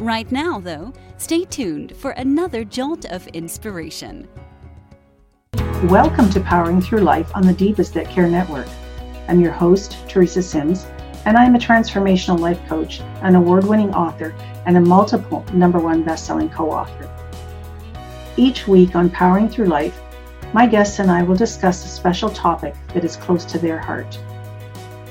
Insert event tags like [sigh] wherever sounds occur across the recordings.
Right now, though, stay tuned for another jolt of inspiration. Welcome to Powering Through Life on the Divas That Care Network. I'm your host, Teresa Sims, and I'm a transformational life coach, an award winning author, and a multiple number one best selling co author. Each week on Powering Through Life, my guests and I will discuss a special topic that is close to their heart.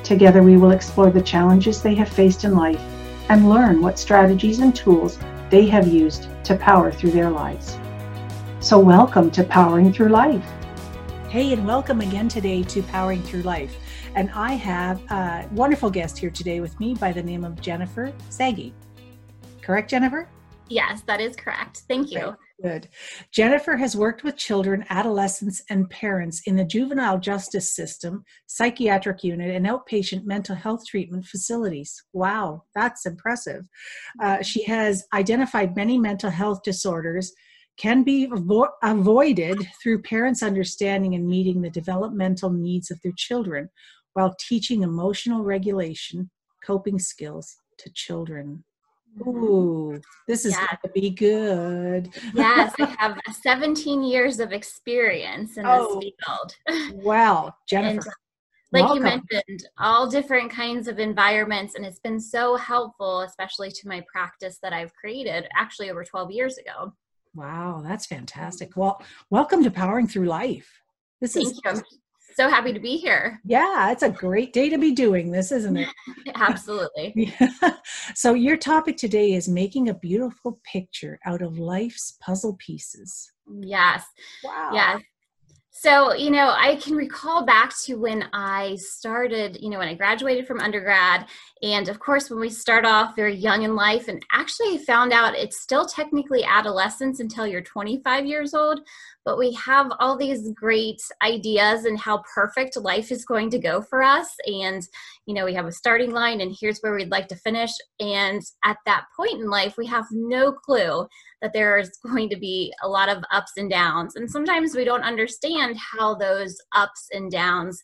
Together, we will explore the challenges they have faced in life and learn what strategies and tools they have used to power through their lives. So, welcome to Powering Through Life. Hey, and welcome again today to Powering Through Life. And I have a wonderful guest here today with me by the name of Jennifer Sagi. Correct, Jennifer? Yes, that is correct. Thank you. Good. Jennifer has worked with children, adolescents, and parents in the juvenile justice system, psychiatric unit, and outpatient mental health treatment facilities. Wow, that's impressive. Uh, she has identified many mental health disorders can be avo- avoided through parents understanding and meeting the developmental needs of their children while teaching emotional regulation, coping skills to children. Ooh, this is Yeah. going to be good. Yes, I [laughs] have 17 years of experience in Oh. this field. Wow, [laughs] And Jennifer. like you mentioned, all different kinds of environments, and it's been so helpful, especially to my practice that I've created actually over 12 years ago. Wow, that's fantastic. Well, welcome to Powering Through Life. This Thank is you. So happy to be here. yeah, it's a great day to be doing this, isn't it? [laughs] Absolutely. [laughs] Yeah. So your topic today is making a beautiful picture out of life's puzzle pieces. Yes. Wow. Yes. So, you know, I can recall back to when I started, you know, when I graduated from undergrad. And of course, when we start off very young in life, and actually I found out it's still technically adolescence until you're 25 years old. But we have all these great ideas and how perfect life is going to go for us. And, you know, we have a starting line, and here's where we'd like to finish. And at that point in life, we have no clue that there's [laughs] going to be a lot of ups and downs. And sometimes we don't understand how those ups and downs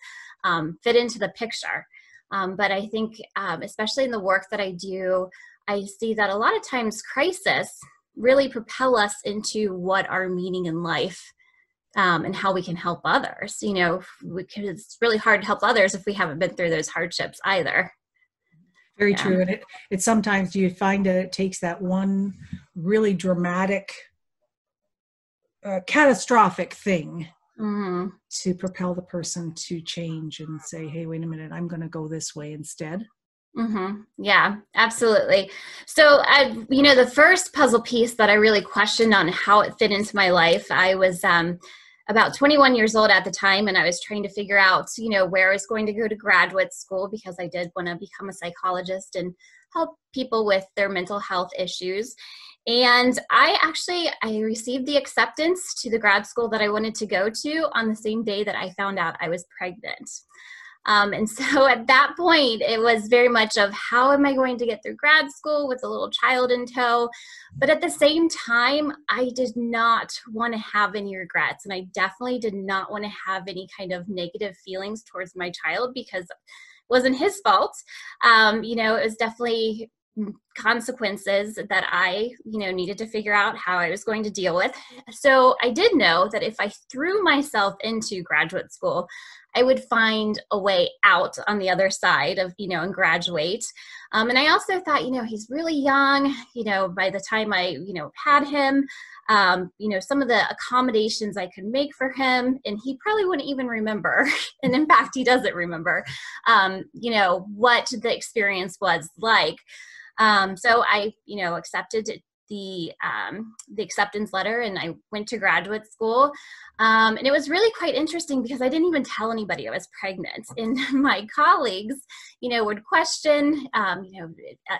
um, fit into the picture. Um, but I think, um, especially in the work that I do, I see that a lot of times crisis really propel us into what our meaning in life um, and how we can help others. You know, because it's really hard to help others if we haven't been through those hardships either. Very Yeah. true. And it, it sometimes you find that it takes that one really dramatic, uh, catastrophic thing hmm to propel the person to change and say, hey, wait a minute, I'm going to go this way instead. Mm-hmm. Yeah, absolutely. So, I, you know, the first puzzle piece that I really questioned on how it fit into my life, I was um, about 21 years old at the time, and I was trying to figure out, you know, where I was going to go to graduate school because I did want to become a psychologist and help people with their mental health issues. And I actually I received the acceptance to the grad school that I wanted to go to on the same day that I found out I was pregnant. Um, and [laughs] so at that point, it was very much of how am I going to get through grad school with a little child in tow? But at the same time, I did not want to have any regrets. And I definitely did not want to have any kind of negative feelings towards my child because it wasn't his fault. Um, you know, it was definitely consequences that I, you know, needed to figure out how I was going to deal with. So I did know that if I threw myself into graduate school, I would find a way out on the other side of, you know, and graduate. Um, and I also thought, you know, he's really young. You know, by the time I, you know, had him, um, you know, some of the accommodations I could make for him, and he probably wouldn't even remember. [laughs] and in fact, he doesn't remember, um, you know, what the experience was like. Um, so I, you know, accepted the um, the acceptance letter, and I went to graduate school. Um, and it was really quite interesting because I didn't even tell anybody I was pregnant. And [laughs] my colleagues, you know, would question, um, you know,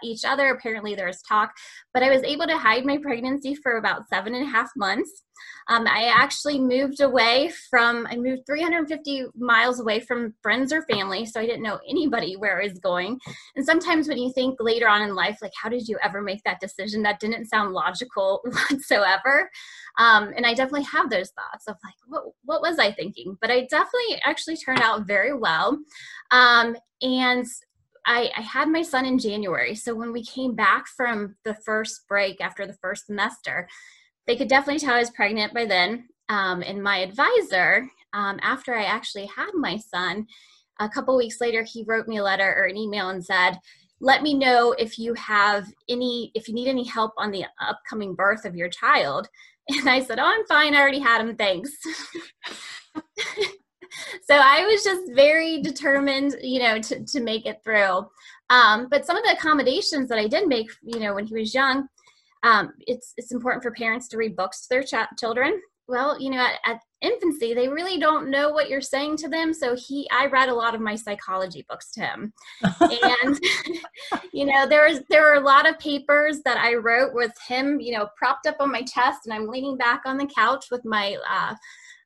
each other. Apparently, there was talk, but I was able to hide my pregnancy for about seven and a half months. Um, I actually moved away from, I moved 350 miles away from friends or family, so I didn't know anybody where I was going. And sometimes when you think later on in life, like, how did you ever make that decision? That didn't sound logical [laughs] whatsoever. Um, and I definitely have those thoughts of like, what, what was I thinking? But I definitely actually turned out very well. Um, and I, I, had my son in January. So when we came back from the first break after the first semester, they could definitely tell I was pregnant by then. Um, and my advisor, um, after I actually had my son, a couple weeks later, he wrote me a letter or an email and said, let me know if you have any if you need any help on the upcoming birth of your child [laughs] and i said oh i'm fine i already had him thanks [laughs] so I was just very determined, you know, to, to make it through. Um, but some of the accommodations that I did make, you know, when he was young, um, it's it's important for parents to read books to their ch- children. Well, you know, at, at, infancy, they really don't know what you're saying to them. So he, I read a lot of my psychology books to him, [laughs] and [laughs] you know, there was there were a lot of papers that I wrote with him, you know, propped up on my chest, and I'm leaning back on the couch with my uh,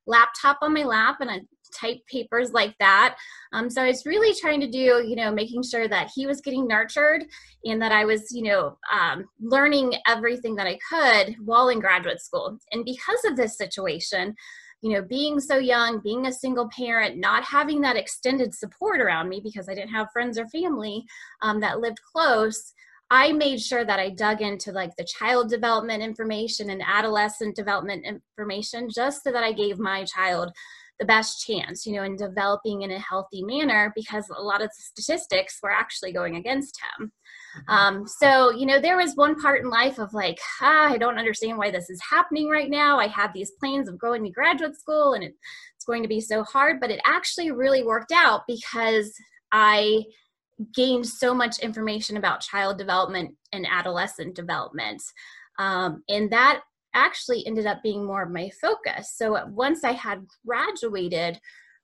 laptop on my lap, and I type papers like that. Um, so I was really trying to do, you know, making sure that he was getting nurtured and that I was, you know, um, learning everything that I could while in graduate school. And because of this situation, you know, being so young, being a single parent, not having that extended support around me because I didn't have friends or family um, that lived close. I made sure that I dug into like the child development information and adolescent development information just so that I gave my child the best chance, you know, in developing in a healthy manner because a lot of the statistics were actually going against him. Um, so, you know, there was one part in life of like, ah, I don't understand why this is happening right now. I had these plans of going to graduate school and it's going to be so hard, but it actually really worked out because I gained so much information about child development and adolescent development. Um, and that actually ended up being more of my focus. So once I had graduated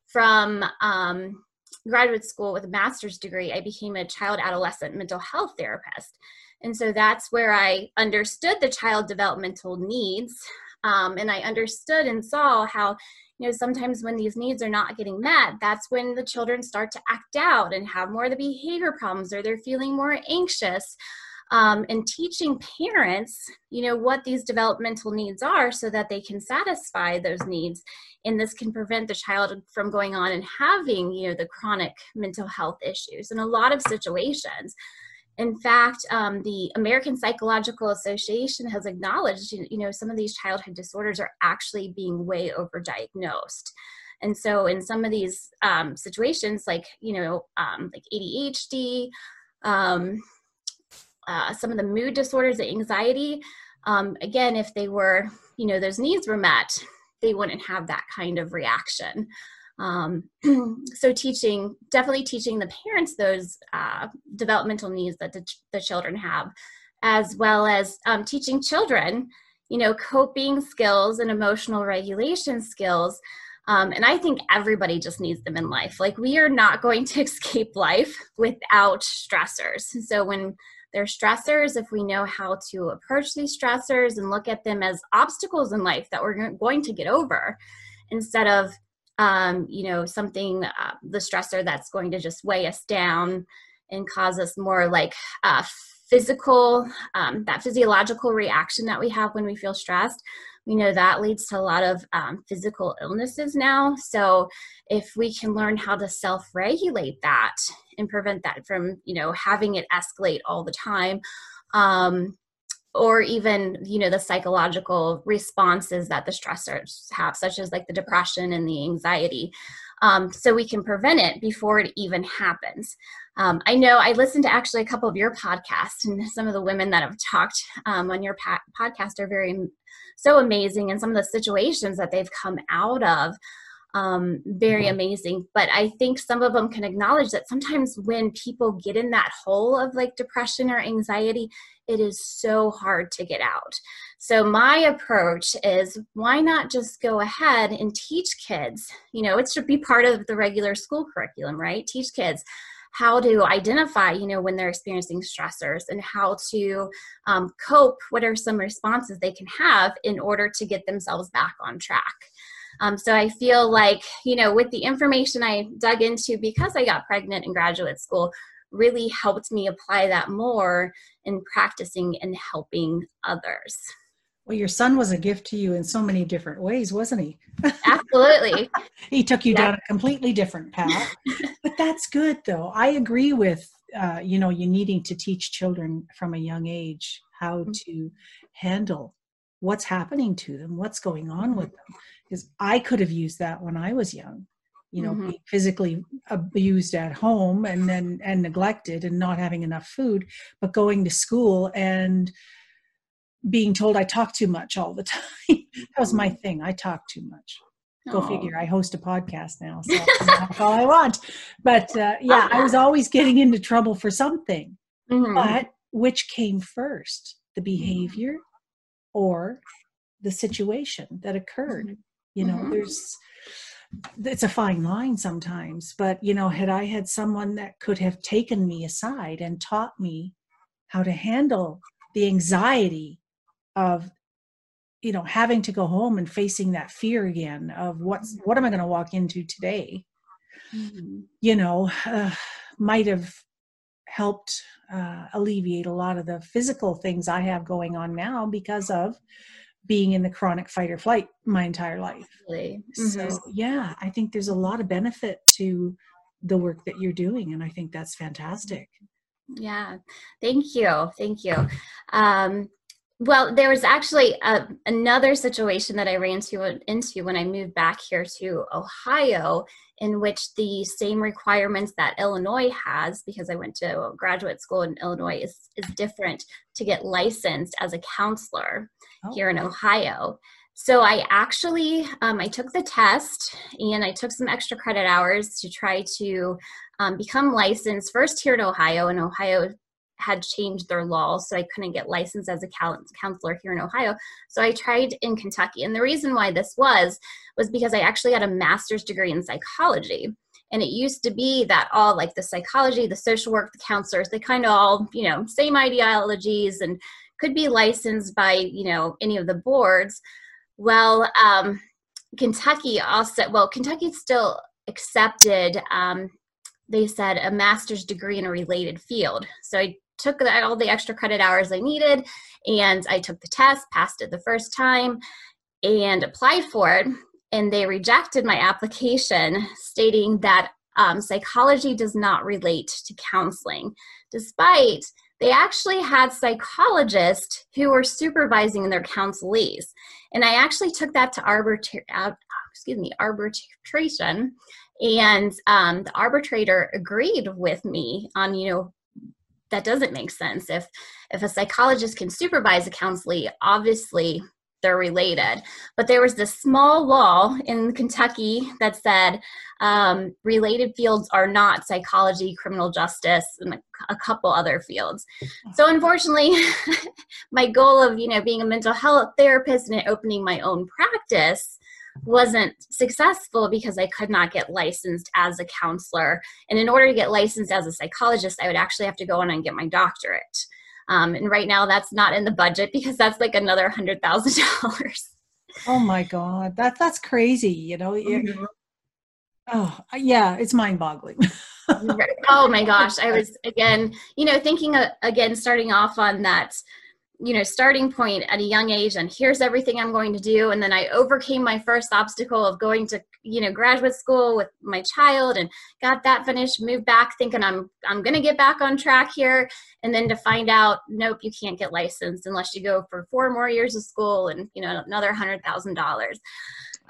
from um, graduate school with a master's degree, I became a child adolescent mental health therapist. And so that's where I understood the child developmental needs. Um, and I understood and saw how, you know, sometimes when these needs are not getting met, that's when the children start to act out and have more of the behavior problems or they're feeling more anxious um, and teaching parents you know what these developmental needs are so that they can satisfy those needs. And this can prevent the child from going on and having you know the chronic mental health issues in a lot of situations. In fact um, the american psychological association has acknowledged you know some of these childhood disorders are actually being way overdiagnosed. And so in some of these um, situations like you know um, like adhd uh, some of the mood disorders, the anxiety, um, again, if they were, you know, those needs were met, they wouldn't have that kind of reaction. Um, [clears throat] so teaching, definitely teaching the parents those uh, developmental needs that the, ch- the, children have, as well as um, teaching children, you know, coping skills and emotional regulation skills. Um, and I think everybody just needs them in life. Like we are not going to [laughs] escape life without stressors. So when they're stressors if we know how to approach these stressors and look at them as obstacles in life that we're going to get over instead of um, you know something uh, the stressor that's going to just weigh us down and cause us more like uh, physical um, that physiological reaction that we have when we feel stressed we know that leads to a lot of um, physical illnesses now. So if we can learn how to self-regulate that and prevent that from, you know, having it escalate all the time, um, or even you know the psychological responses that the stressors have such as like the depression and the anxiety um, so we can prevent it before it even happens. Um, i know i listened to actually a couple of your podcasts and some of the women that have talked um, on your pa- podcast are very so amazing and some of the situations that they've come out of um, very mm-hmm. amazing. But I think some of them can acknowledge that sometimes when people get in that hole of like depression or anxiety, it is so hard to get out. So my approach is why not just go ahead and teach kids? You know, it should be part of the regular school curriculum, right? Teach kids how to identify you know when they're experiencing stressors and how to um, cope what are some responses they can have in order to get themselves back on track um, so i feel like you know with the information i dug into because i got pregnant in graduate school really helped me apply that more in practicing and helping others well, your son was a gift to you in so many different ways, wasn't he? [laughs] Absolutely. he took you yeah. down a completely different path. [laughs] but that's good, though. I agree with uh, you know you needing to teach children from a young age how mm-hmm. to handle what's happening to them, what's going on mm-hmm. with them. Because I could have used that when I was young. You know, mm-hmm. physically abused at home and then and neglected and not having enough food, but going to school and being told I talk too much all the [laughs] time. that was my mm-hmm. thing. I talk too much. Go Aww. figure. I host a podcast now, so [laughs] that's all I want. But uh, yeah, I was always getting into trouble for something. Mm-hmm. But which came first, the mm-hmm. behavior or the situation that occurred? Mm-hmm. You know, mm-hmm. there's it's a fine line sometimes, but you know, had I had someone that could have taken me aside and taught me how to handle the anxiety of you know having to go home and facing that fear again of what's mm-hmm. what am i going to walk into today mm-hmm. you know uh, might have helped uh, alleviate a lot of the physical things i have going on now because of being in the chronic fight or flight my entire life. Mm-hmm. so yeah i think there's a lot of benefit to the work that you're doing and i think that's fantastic. Yeah. Thank you. Thank you. Um, well, there was actually a, uh, another situation that I ran to, into when I moved back here to Ohio, in which the same requirements that Illinois has, because I went to graduate school in Illinois, is, is different to get licensed as a counselor oh. here in Ohio. So I actually um, I took the test and I took some extra credit hours to try to um, become licensed first here in Ohio. And Ohio had changed their law, so I couldn't get licensed as a counselor here in Ohio. So I tried in Kentucky. And the reason why this was, was because I actually had a master's degree in psychology. And it used to be that all like the psychology, the social work, the counselors, they kind of all, you know, same ideologies and could be licensed by, you know, any of the boards. Well, um, Kentucky also, well, Kentucky still accepted um, they said a master's degree in a related field. So I took all the extra credit hours I needed and I took the test, passed it the first time, and applied for it. And they rejected my application, stating that um, psychology does not relate to counseling, despite they actually had psychologists who were supervising their counselees. And I actually took that to arbitra- uh, excuse me, arbitration, and um, the arbitrator agreed with me on, you know, that doesn't make sense. If if a psychologist can supervise a counselee, obviously they're related. But there was this small law in Kentucky that said um, related fields are not psychology, criminal justice, and a, a couple other fields. So unfortunately, [laughs] my goal of you know being a mental health therapist and opening my own practice wasn't successful because I could not get licensed as a counselor. And in order to get licensed as a psychologist, I would actually have to go on and get my doctorate. Um, and right now, that's not in the budget because that's like another hundred thousand [laughs] dollars. Oh my god, that that's crazy. You know. Mm-hmm. Oh yeah, it's mind-boggling. oh my [laughs] gosh, I was again, you know, thinking uh, again, starting off on that you know starting point at a young age and here's everything i'm going to do. And then i overcame my first obstacle of going to you know graduate school with my child and got that finished moved back thinking i'm i'm going to get back on track here. And then to find out nope you can't get licensed unless you go for four more years of school and you know another hundred thousand dollars.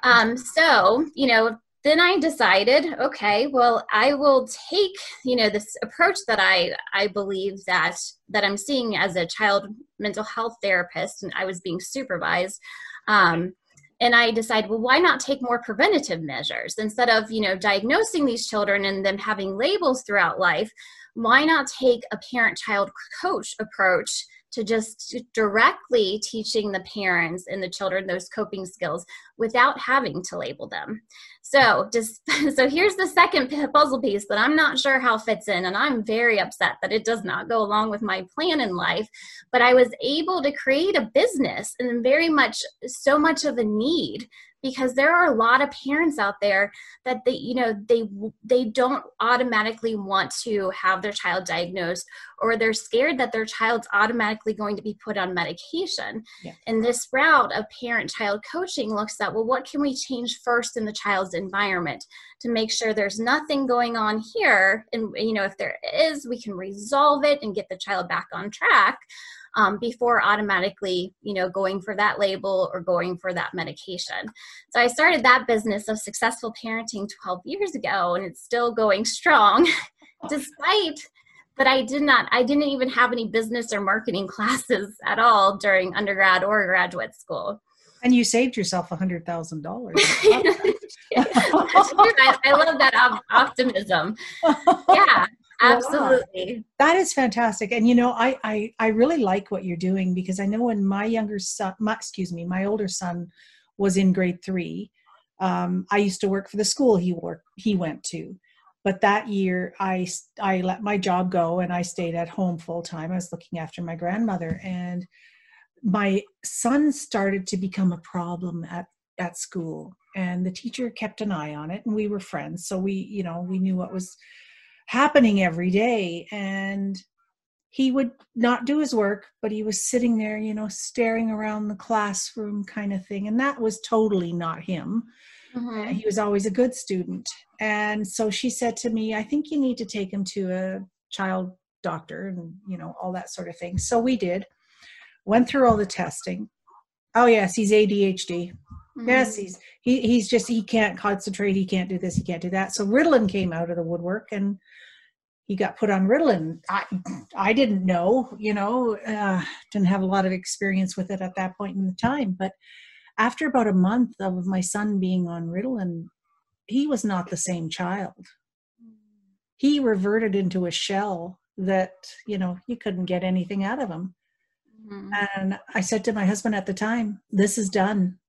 Um, so you know then I decided, okay, well, I will take, you know, this approach that I I believe that that I'm seeing as a child mental health therapist, and I was being supervised. Um, and I decided, well, why not take more preventative measures instead of, you know, diagnosing these children and them having labels throughout life? Why not take a parent-child coach approach to just directly teaching the parents and the children those coping skills without having to label them. So, just [laughs] so here's the second puzzle piece that I'm not sure how fits in, and I'm very upset that it does not go along with my plan in life. But I was able to create a business and very much so much of a need because there are a lot of parents out there that they you know they they don't automatically want to have their child diagnosed or they're scared that their child's automatically going to be put on medication. Yeah. and this route of parent child coaching looks at well what can we change first in the child's environment to make sure there's nothing going on here? And you know if there is we can resolve it and get the child back on track um, before automatically, you know, going for that label or going for that medication. So I started that business of successful parenting 12 years ago, and it's still going strong, [laughs] despite that I did not, I didn't even have any business or marketing [laughs] classes at all during undergrad or graduate school. And you saved yourself a hundred thousand dollars. [laughs] I, I love that op- optimism. Yeah, absolutely. That is fantastic. And you know I, I i really like what you're doing because i know when my younger son my, excuse me my older son was in grade three um, i used to work for the school he worked he went to. But that year i i let my job go and i stayed at home full time i was looking after my grandmother and my son started to become a problem at at school. And the teacher kept an eye on it and we were friends. So we you know we knew what was happening every day and he would not do his work but he was sitting there you know staring around the classroom kind of thing and that was totally not him. Mm-hmm. he was always a good student. And so she said to me i think you need to take him to a child doctor and you know all that sort of thing. So we did. Went through all the testing. Oh yes he's adhd mm-hmm. yes he's he, he's just he can't concentrate he can't do this he can't do that. So ritalin came out of the woodwork and he got put on ritalin. I i didn't know you know uh, didn't have a lot of experience with it at that point in the time but after about a month of my son being on ritalin he was not the same child. He reverted into a shell that you know you couldn't get anything out of him. Mm-hmm. and i said to my husband at the time this is done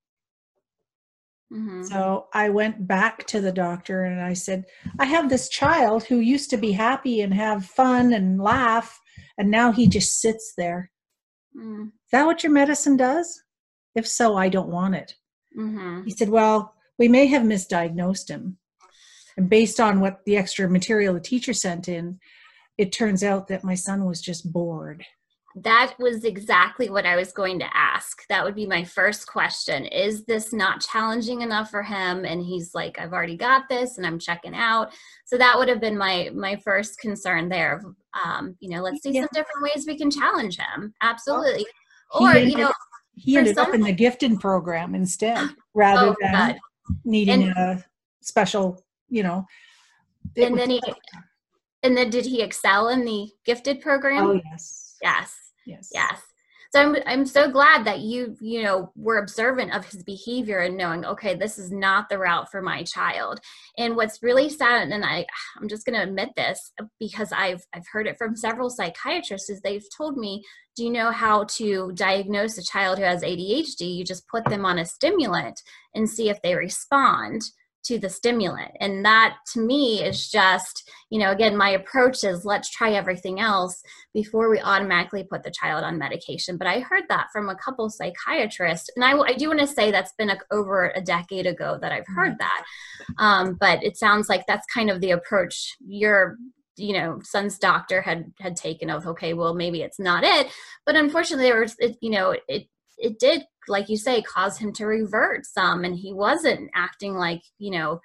Mm-hmm. So I went back to the doctor and I said, I have this child who used to be happy and have fun and laugh, and now he just sits there. Mm. Is that what your medicine does? If so, I don't want it. Mm-hmm. He said, Well, we may have misdiagnosed him. And based on what the extra material the teacher sent in, it turns out that my son was just bored that was exactly what I was going to ask. That would be my first question. Is this not challenging enough for him? And he's like, I've already got this and I'm checking out. So that would have been my my first concern there. Um, you know, let's see yeah. some different ways we can challenge him. Absolutely. Well, or, you know, he ended some, up in the gifted program instead [gasps] rather oh, than God. needing and, a special, you know. And then he and then did he excel in the gifted program? Oh yes. Yes. Yes. Yes. So I'm I'm so glad that you you know were observant of his behavior and knowing okay this is not the route for my child. And what's really sad and I I'm just going to admit this because I've I've heard it from several psychiatrists is they've told me do you know how to diagnose a child who has ADHD? You just put them on a stimulant and see if they respond to the stimulant. And that to me is just, you know, again, my approach is let's try everything else before we automatically put the child on medication. But I heard that from a couple psychiatrists. And I, I do want to say that's been a, over a decade ago that I've heard mm-hmm. that. Um, but it sounds like that's kind of the approach your you know son's doctor had had taken of okay well maybe it's not it but unfortunately there was it, you know it it did like you say cause him to revert some and he wasn't acting like you know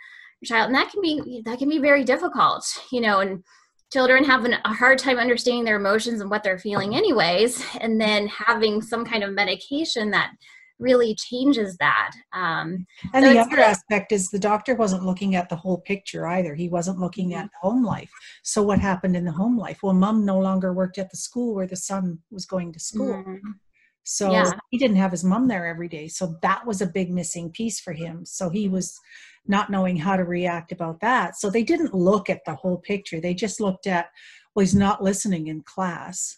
child. And that can be that can be very difficult you know and children have an, a hard time understanding their emotions and what they're feeling anyways and then having some kind of medication that really changes that um, and so the other aspect is the doctor wasn't looking at the whole picture either. He wasn't looking at mm-hmm. home life. So what happened in the home life? Well mom no longer worked at the school where the son was going to school. Mm-hmm. So yeah. he didn't have his mom there every day. So that was a big missing piece for him. So he was not knowing how to react about that. So they didn't look at the whole picture. They just looked at, well, he's not listening in class.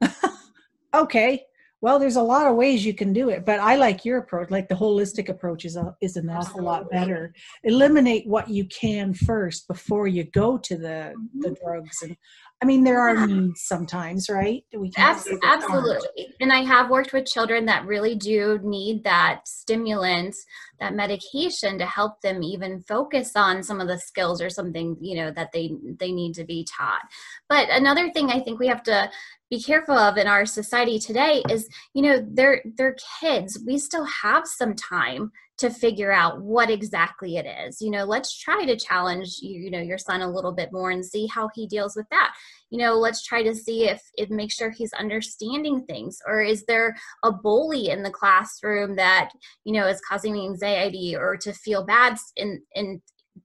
[laughs] okay well there's a lot of ways you can do it but i like your approach like the holistic approach is, a, is an awful lot better eliminate what you can first before you go to the the Mm-hmm. drugs and i mean there are needs sometimes right we Abs- say aren't. absolutely. And I have worked with children that really do need that stimulant, that medication to help them even focus on some of the skills or something, you know, that they they need to be taught. But another thing I think we have to be careful of in our society today is, you know, they're they're kids. We still have some time to figure out what exactly it is. You know, let's try to challenge you, know, your son a little bit more and see how he deals with that you know let's try to see if it makes sure he's understanding things or is there a bully in the classroom that you know is causing anxiety or to feel bad in in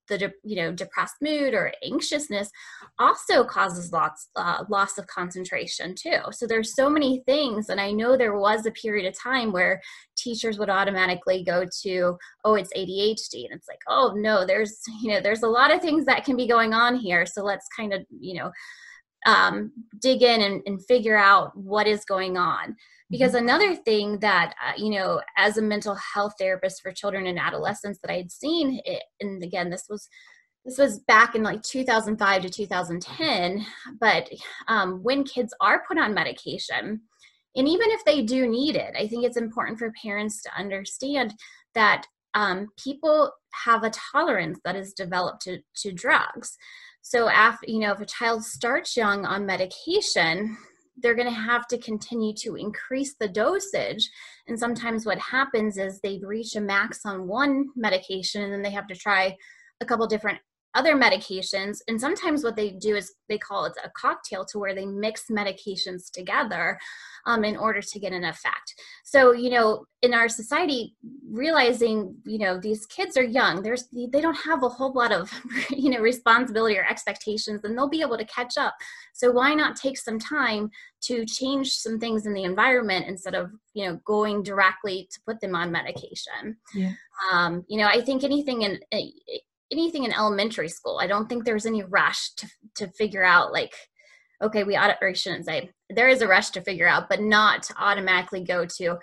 the you know depressed mood or anxiousness also causes lots uh, loss of concentration too. So there's so many things and i know there was a period of time where teachers would automatically go to oh it's adhd and it's like oh no there's you know there's a lot of things that can be going on here so let's kind of you know um, dig in and, and figure out what is going on. Because another thing that uh, you know as a mental health therapist for children and adolescents that i had seen it, and again this was this was back in like 2005 to 2010 but um, when kids are put on medication and even if they do need it i think it's important for parents to understand that um, people have a tolerance that is developed to, to drugs so after you know if a child starts young on medication they're going to have to continue to increase the dosage. And sometimes what happens is they reach a max on one medication and then they have to try a couple different other medications and sometimes what they do is they call it a cocktail to where they mix medications together um, in order to get an effect. So you know in our society realizing you know these kids are young there's they don't have a whole lot of [laughs] you know responsibility or expectations and they'll be able to catch up. So why not take some time to change some things in the environment instead of you know going directly to put them on medication? Yeah. um, you know i think anything in anything in elementary school i don't think there's any rush to to figure out like okay we ought to, or shouldn't say there is a rush to figure out but not to automatically go to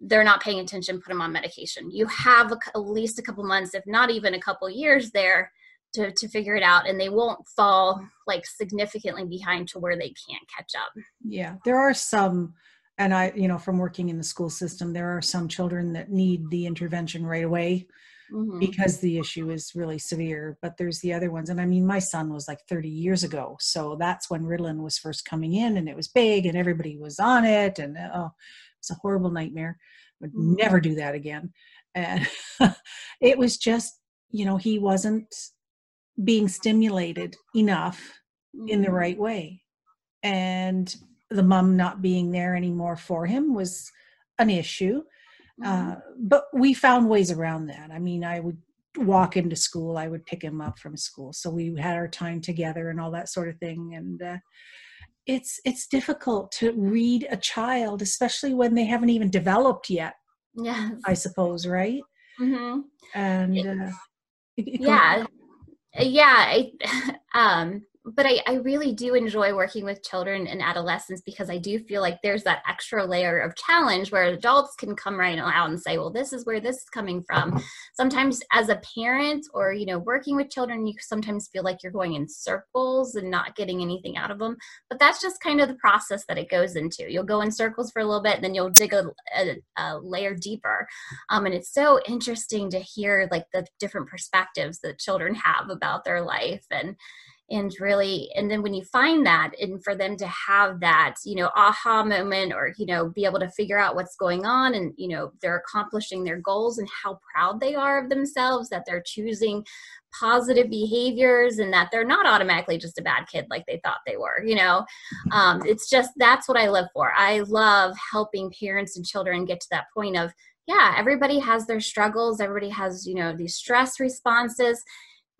they're not paying attention put them on medication. You have a, at least a couple months if not even a couple years there to, to figure it out and they won't fall like significantly behind to where they can't catch up. Yeah there are some and i you know from working in the school system there are some children that need the intervention right away Mhm. because the issue is really severe but there's the other ones and i mean my son was like 30 years ago so that's when ritalin was first coming in and it was big and everybody was on it and oh it's a horrible nightmare would Mhm. never do that again and [laughs] it was just you know he wasn't being stimulated enough in the Mhm. right way and the mom not being there anymore for him was an issue Mhm. uh, but we found ways around that. I mean i would walk him to school i would pick him up from school. So we had our time together and all that sort of thing. And uh, it's it's difficult to read a child especially when they haven't even developed yet Yeah, i suppose right? Mm-hmm. and uh, it- it yeah. Yeah I, [laughs] um but I, I really do enjoy working with children and adolescents because I do feel like there's that extra layer of challenge where adults can come right out and say, well, this is where this is coming from. Sometimes as a parent or, you know, working with children, you sometimes feel like you're going in circles and not getting anything out of them. But that's just kind of the process that it goes into. You'll go in circles for a little bit, and then you'll dig a, a, a layer deeper. Um, and it's so interesting to hear like the different perspectives that children have about their life and and really and then when you find that and for them to have that you know aha moment or you know be able to figure out what's going on and you know they're accomplishing their goals and how proud they are of themselves that they're choosing positive behaviors and that they're not automatically just a bad kid like they thought they were you know? Um, it's just that's what i live for. I love helping parents and children get to that point of yeah everybody has their struggles everybody has you know these stress responses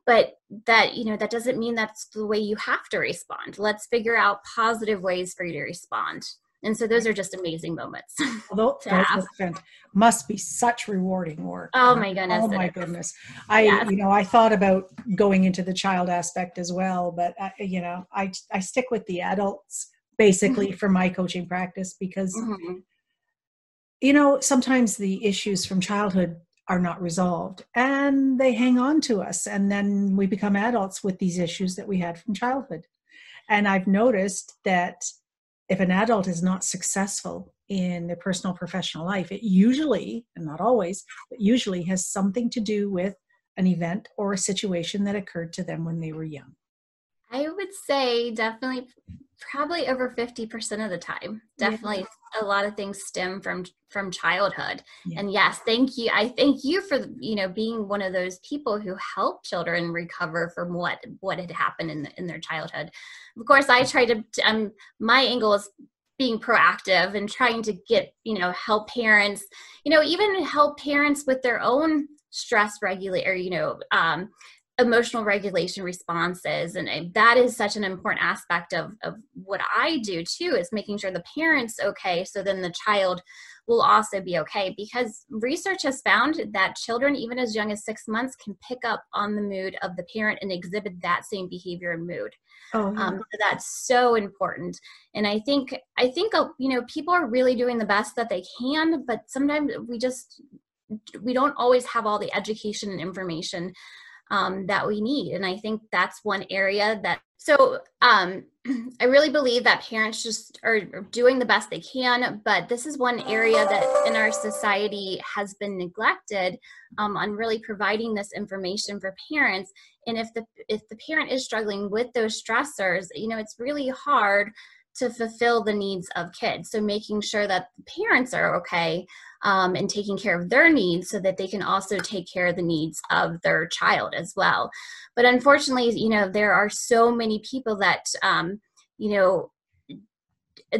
but that you know that doesn't mean that's the way you have to respond let's figure out positive ways for you to respond and so those are just amazing moments [laughs] although to have. are must be such rewarding work oh my goodness oh my goodness i Yes. you know i thought about going into the child aspect as well but I, you know i i stick with the adults basically for my coaching practice because mm-hmm. you know sometimes the issues from childhood are not resolved. And they hang on to us. And then we become adults with these issues that we had from childhood. And i've noticed that if an adult is not successful in their personal professional life it usually and not always but usually has something to do with an event or a situation that occurred to them when they were young i would say definitely probably over 50% of the time definitely yeah. a lot of things stem from from childhood yeah. and yes thank you i thank you for you know being one of those people who help children recover from what what had happened in, the, in their childhood of course i try to um my angle is being proactive and trying to get you know help parents you know even help parents with their own stress regulator you know um emotional regulation responses and that is such an important aspect of, of what i do too is making sure the parents okay so then the child will also be okay because research has found that children even as young as six months can pick up on the mood of the parent and exhibit that same behavior and mood oh, yeah. um, so that's so important and i think i think uh, you know people are really doing the best that they can but sometimes we just we don't always have all the education and information um, that we need. And I think that's one area that, so um, [clears throat] I really believe that parents just are doing the best they can, but this is one area that in our society has been neglected um, on really providing this information for parents. And if the if the parent is struggling with those stressors, you know, it's really hard to fulfill the needs of kids. So making sure that the parents are okay um, and taking care of their needs so that they can also take care of the needs of their child as well. But unfortunately, you know, there are so many people that, um, you know,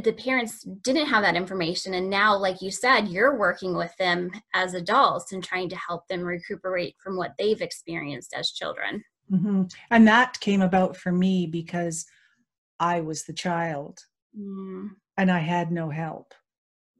the parents didn't have that information and now like you said you're working with them as adults and trying to help them recuperate from what they've experienced as children mm-hmm. and that came about for me because I was the child mm. and I had no help.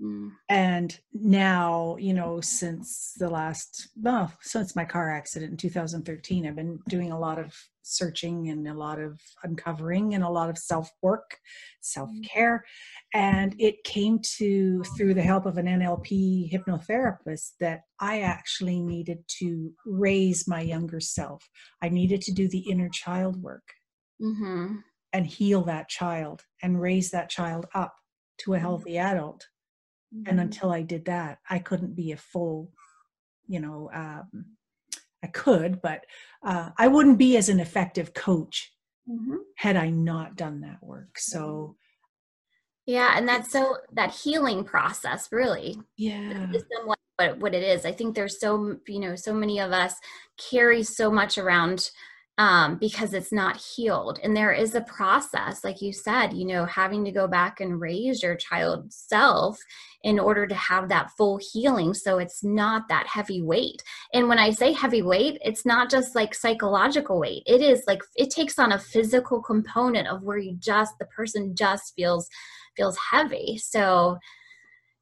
Mm. And now, you know, since the last, well, since my car accident in 2013, I've been doing a lot of searching and a lot of uncovering and a lot of self work, self care. And it came to, through the help of an NLP hypnotherapist, that I actually needed to raise my younger self. I needed to do the inner child work. Mm-hmm and heal that child and raise that child up to a mm-hmm. healthy adult mm-hmm. and until i did that i couldn't be a full you know um, i could but uh, i wouldn't be as an effective coach mm-hmm. had i not done that work so yeah and that's so that healing process really yeah is somewhat what, what it is i think there's so you know so many of us carry so much around um, because it's not healed. And there is a process, like you said, you know, having to go back and raise your child self in order to have that full healing. So it's not that heavy weight. And when I say heavy weight, it's not just like psychological weight, it is like it takes on a physical component of where you just, the person just feels feels heavy. So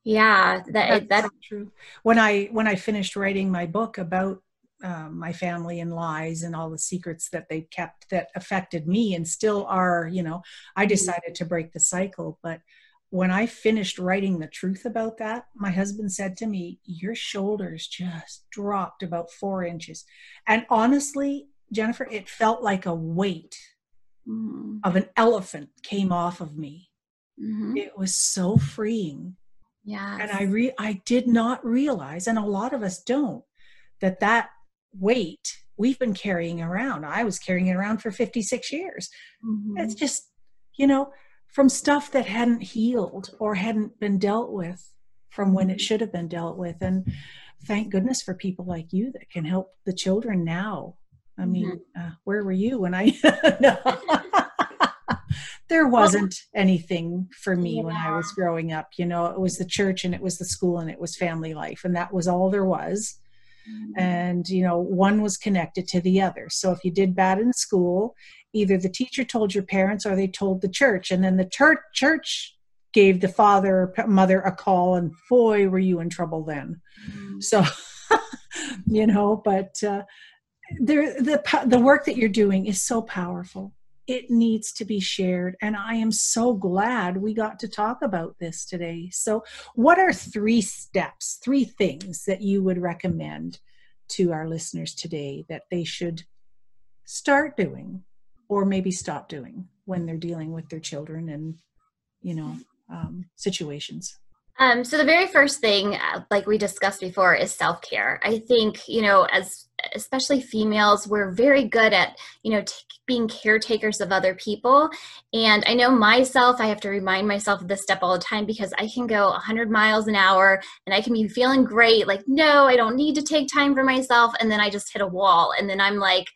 yeah that that's, that's true when i when i finished writing my book about um, my family and lies and all the secrets that they kept that affected me and still are you know i mm-hmm. decided to break the cycle but when i finished writing the truth about that my husband said to me your shoulders just dropped about four inches and honestly jennifer it felt like a weight mm-hmm. of an elephant came off of me mm-hmm. it was so freeing yeah and i re i did not realize and a lot of us don't that that weight we've been carrying around. I was carrying it around for 56 years. Mm-hmm. It's just, you know, from stuff that hadn't healed or hadn't been dealt with from when it mm-hmm. should have been dealt with. And thank goodness for people like you that can help the children now. I mean, mm-hmm. uh, where were you when I? [laughs] [laughs] there wasn't anything for me yeah. when I was growing up. You know, it was the church and it was the school and it was family life, and that was all there was. Mm-hmm. And, you know, one was connected to the other. So if you did bad in school, either the teacher told your parents or they told the church. And then the church, church gave the father or mother a call, and boy, were you in trouble then. Mm-hmm. So, [laughs] you know, but uh, there, the, the work that you're doing is so powerful. It needs to be shared. And I am so glad we got to talk about this today. So, what are three steps, three things that you would recommend to our listeners today that they should start doing or maybe stop doing when they're dealing with their children and, you know, um, situations? Um, so the very first thing, uh, like we discussed before, is self care. I think you know, as especially females, we're very good at you know t- being caretakers of other people. And I know myself, I have to remind myself of this step all the time because I can go 100 miles an hour and I can be feeling great, like no, I don't need to take time for myself, and then I just hit a wall, and then I'm like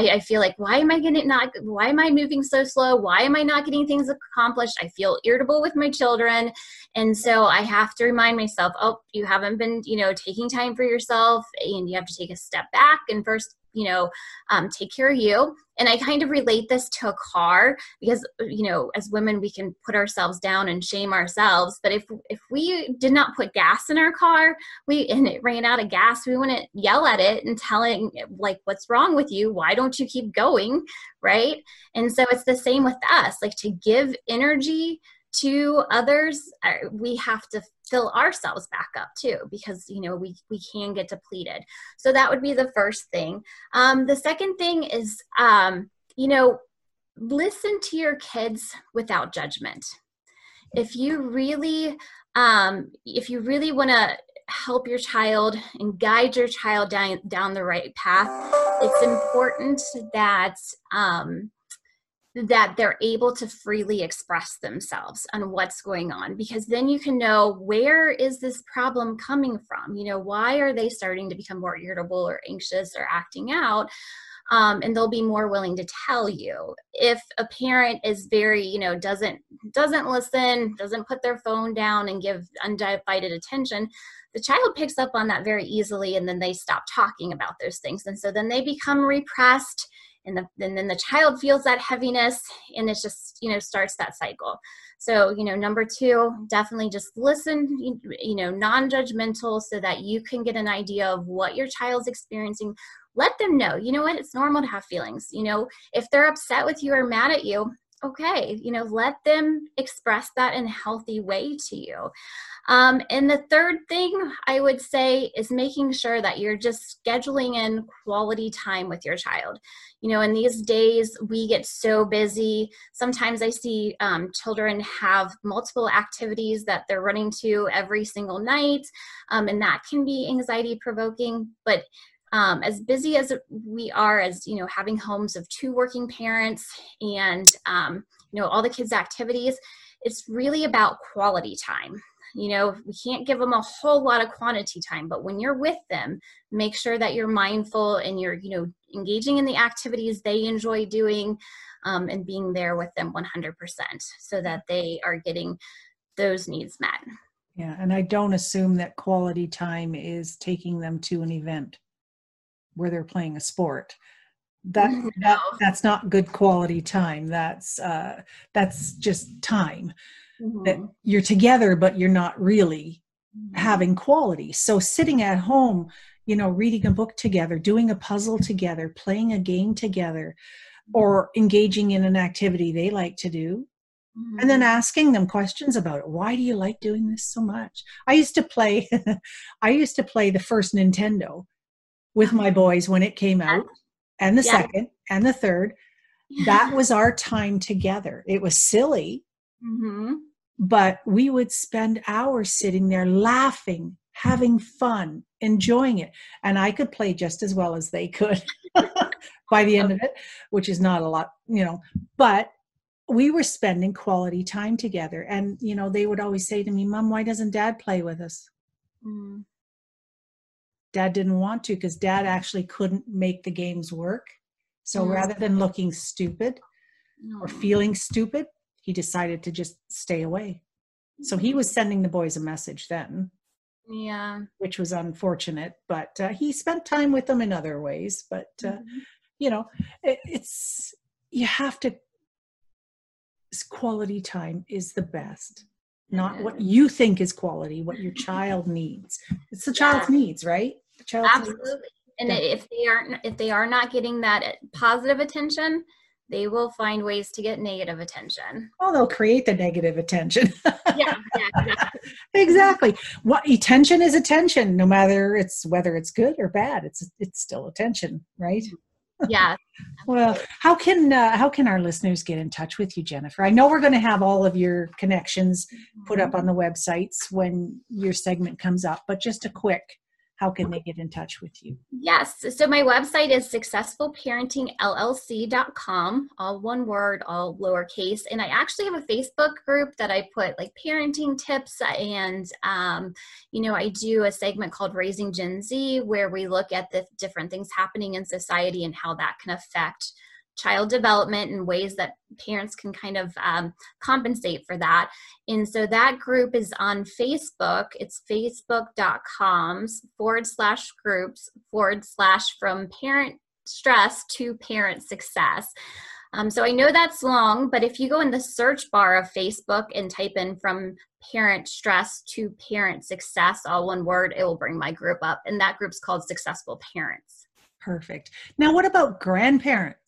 I, I feel like why am I getting not why am I moving so slow? Why am I not getting things accomplished? I feel irritable with my children. And so I have to remind myself, oh, you haven't been, you know, taking time for yourself and you have to take a step back and first you know um, take care of you. And i kind of relate this to a car because you know as women we can put ourselves down and shame ourselves. But if if we did not put gas in our car we and it ran out of gas we wouldn't yell at it and telling like what's wrong with you? Why don't you keep going? Right? And so it's the same with us like to give energy to others uh, we have to fill ourselves back up too because you know we we can get depleted. So that would be the first thing. Um, the second thing is um, you know listen to your kids without judgment. If you really um, if you really want to help your child and guide your child down down the right path it's important that um, that they're able to freely express themselves on what's going on because then you can know where is this problem coming from? You know why are they starting to become more irritable or anxious or acting out um, and they'll be more willing to tell you. If a parent is very you know doesn't doesn't listen doesn't put their phone down and give undivided attention the child picks up on that very easily and then they stop talking about those things. And so then they become repressed and, the, and then the child feels that heaviness and it just you know starts that cycle. So you know number two definitely just listen you, you know non-judgmental so that you can get an idea of what your child's experiencing let them know you know what it's normal to have feelings you know if they're upset with you or mad at you okay you know let them express that in a healthy way to you um, and the third thing I would say is making sure that you're just scheduling in quality time with your child. You know, in these days, we get so busy. Sometimes I see um, children have multiple activities that they're running to every single night, um, and that can be anxiety provoking. But um, as busy as we are as you know having homes of two working parents and um, you know all the kids activities it's really about quality time. You know we can't give them a whole lot of quantity time but when you're with them make sure that you're mindful and you're you know engaging in the activities they enjoy doing um, and being there with them 100% so that they are getting those needs met. Yeah and i don't assume that quality time is taking them to an event where they're playing a sport that, no. that that's not good quality time that's uh that's just time mm-hmm. that you're together but you're not really mm-hmm. having quality so sitting at home you know reading a book together doing a puzzle together playing a game together or engaging in an activity they like to do mm-hmm. and then mm-hmm. asking them questions about it why do you like doing this so much i used to play [laughs] i used to play the first nintendo with my boys when it came out and the yeah. second and the third. That was our time together. It was silly mm-hmm. but we would spend hours sitting there laughing having fun enjoying it. And i could play just as well as they could [laughs] by the end of it which is not a lot you know. But we were spending quality time together. And you know they would always say to me mom why doesn't dad play with us? Mm. Dad didn't want to because dad actually couldn't make the games work so mm. rather than looking stupid or feeling stupid he decided to just stay away. So he was sending the boys a message then. Yeah. Which was unfortunate, but uh, he spent time with them in other ways. But, uh, mm-hmm. you know, it, it's, you have to, quality time is the best. Not yeah. what you think is quality, what your [laughs] child needs. It's the child's yeah. needs, right? The child's Absolutely. Needs. And yeah. if they aren't, if they are not getting that eh, positive attention, they will find ways to get negative attention. Well, they'll create the negative attention. [laughs] yeah, yeah exactly. exactly. What attention is attention, no matter it's whether it's good or bad. It's it's still attention, right? Mm-hmm. Yeah. well, how can uh, how can our listeners get in touch with you, Jennifer? I know we're going to have all of your connections put up on the websites when your segment comes up, but just a quick how can they get in touch with you? Yes. So my website is successfulparentingllc.com, all one word, all lowercase. And I actually have a Facebook group that I put like parenting tips and, um, you know, I do a segment called Raising Gen Z where we look at the different things happening in society and how that can affect child development and ways that parents can kind of um, compensate for that. And so that group is on Facebook. It's facebook.com forward slash groups forward slash from parent stress to parent success. Um, so I know that's long, but if you go in the search bar of Facebook and type in from parent stress to parent success, all one word, it will bring my group up. And that group's called Successful Parents. Perfect. Now, what about grandparents?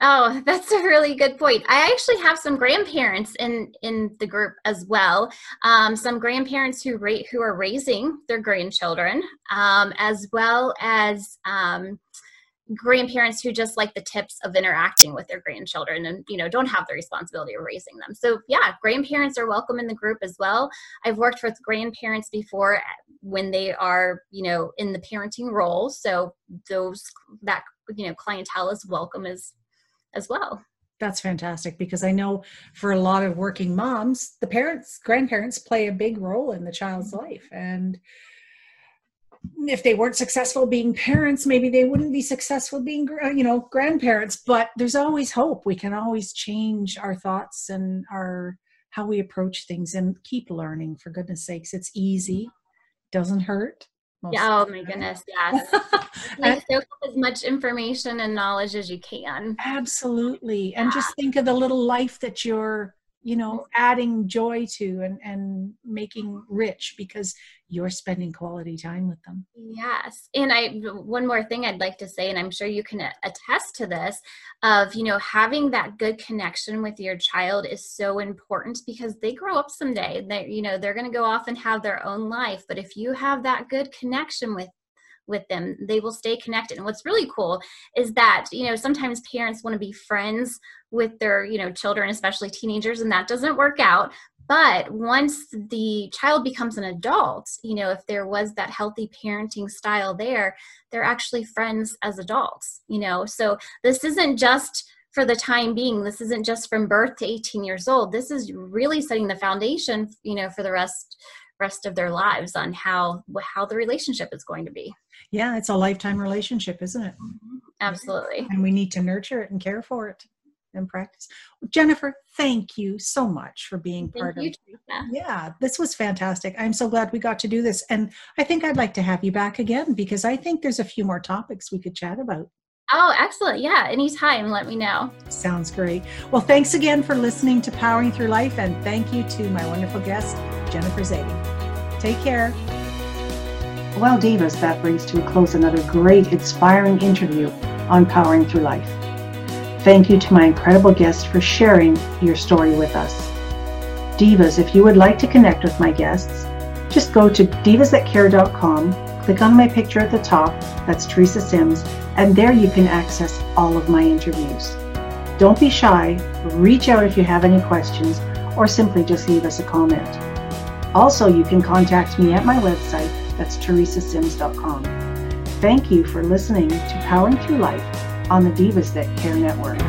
Oh, [laughs] that's a really good point. I actually have some grandparents in in the group as well. Um, some grandparents who rate who are raising their grandchildren, um, as well as um, grandparents who just like the tips of interacting with their grandchildren and you know don't have the responsibility of raising them so yeah grandparents are welcome in the group as well i've worked with grandparents before when they are you know in the parenting role so those that you know clientele is welcome as as well. That's fantastic because I know for a lot of working moms, the parents, grandparents play a big role in the child's mm-hmm. life. And if they weren't successful being parents, maybe they wouldn't be successful being, you know, grandparents. But there's always hope. We can always change our thoughts and our how we approach things and keep learning. For goodness sakes, it's easy, doesn't hurt. Yeah, oh my goodness, yes. [laughs] like soak up as much information and knowledge as you can. Absolutely. And just think of the little life that you're you know adding joy to and and making rich because you're spending quality time with them. Yes. And i one more thing i'd like to say and i'm sure you can attest to this of you know having that good connection with your child is so important because they grow up someday. They you know they're going to go off and have their own life. But if you have that good connection with with them they will stay connected. And what's really cool is that you know sometimes parents want to be friends with their you know children especially teenagers and that doesn't work out. But once the child becomes an adult you know if there was that healthy parenting style there they're actually friends as adults you know? So this isn't just for the time being. This isn't just from birth to 18 years old. This is really setting the foundation you know for the rest rest of their lives on how how the relationship is going to be yeah it's a lifetime relationship isn't it mm-hmm. absolutely and we need to nurture it and care for it and practice jennifer thank you so much for being thank part you, of Teresa. yeah this was fantastic i'm so glad we got to do this and i think i'd like to have you back again because i think there's a few more topics we could chat about Oh, excellent. Yeah, anytime. Let me know. Sounds great. Well, thanks again for listening to Powering Through Life, and thank you to my wonderful guest, Jennifer Zadie. Take care. Well, Divas, that brings to a close another great, inspiring interview on Powering Through Life. Thank you to my incredible guest for sharing your story with us. Divas, if you would like to connect with my guests, just go to divasthatcare.com Click on my picture at the top, that's Teresa Sims, and there you can access all of my interviews. Don't be shy, reach out if you have any questions, or simply just leave us a comment. Also, you can contact me at my website, that's teresasims.com. Thank you for listening to Powering Through Life on the Divas That Care Network.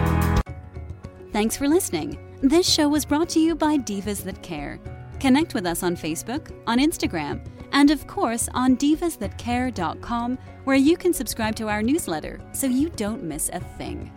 Thanks for listening. This show was brought to you by Divas That Care. Connect with us on Facebook, on Instagram, and of course on divasthatcare.com, where you can subscribe to our newsletter so you don't miss a thing.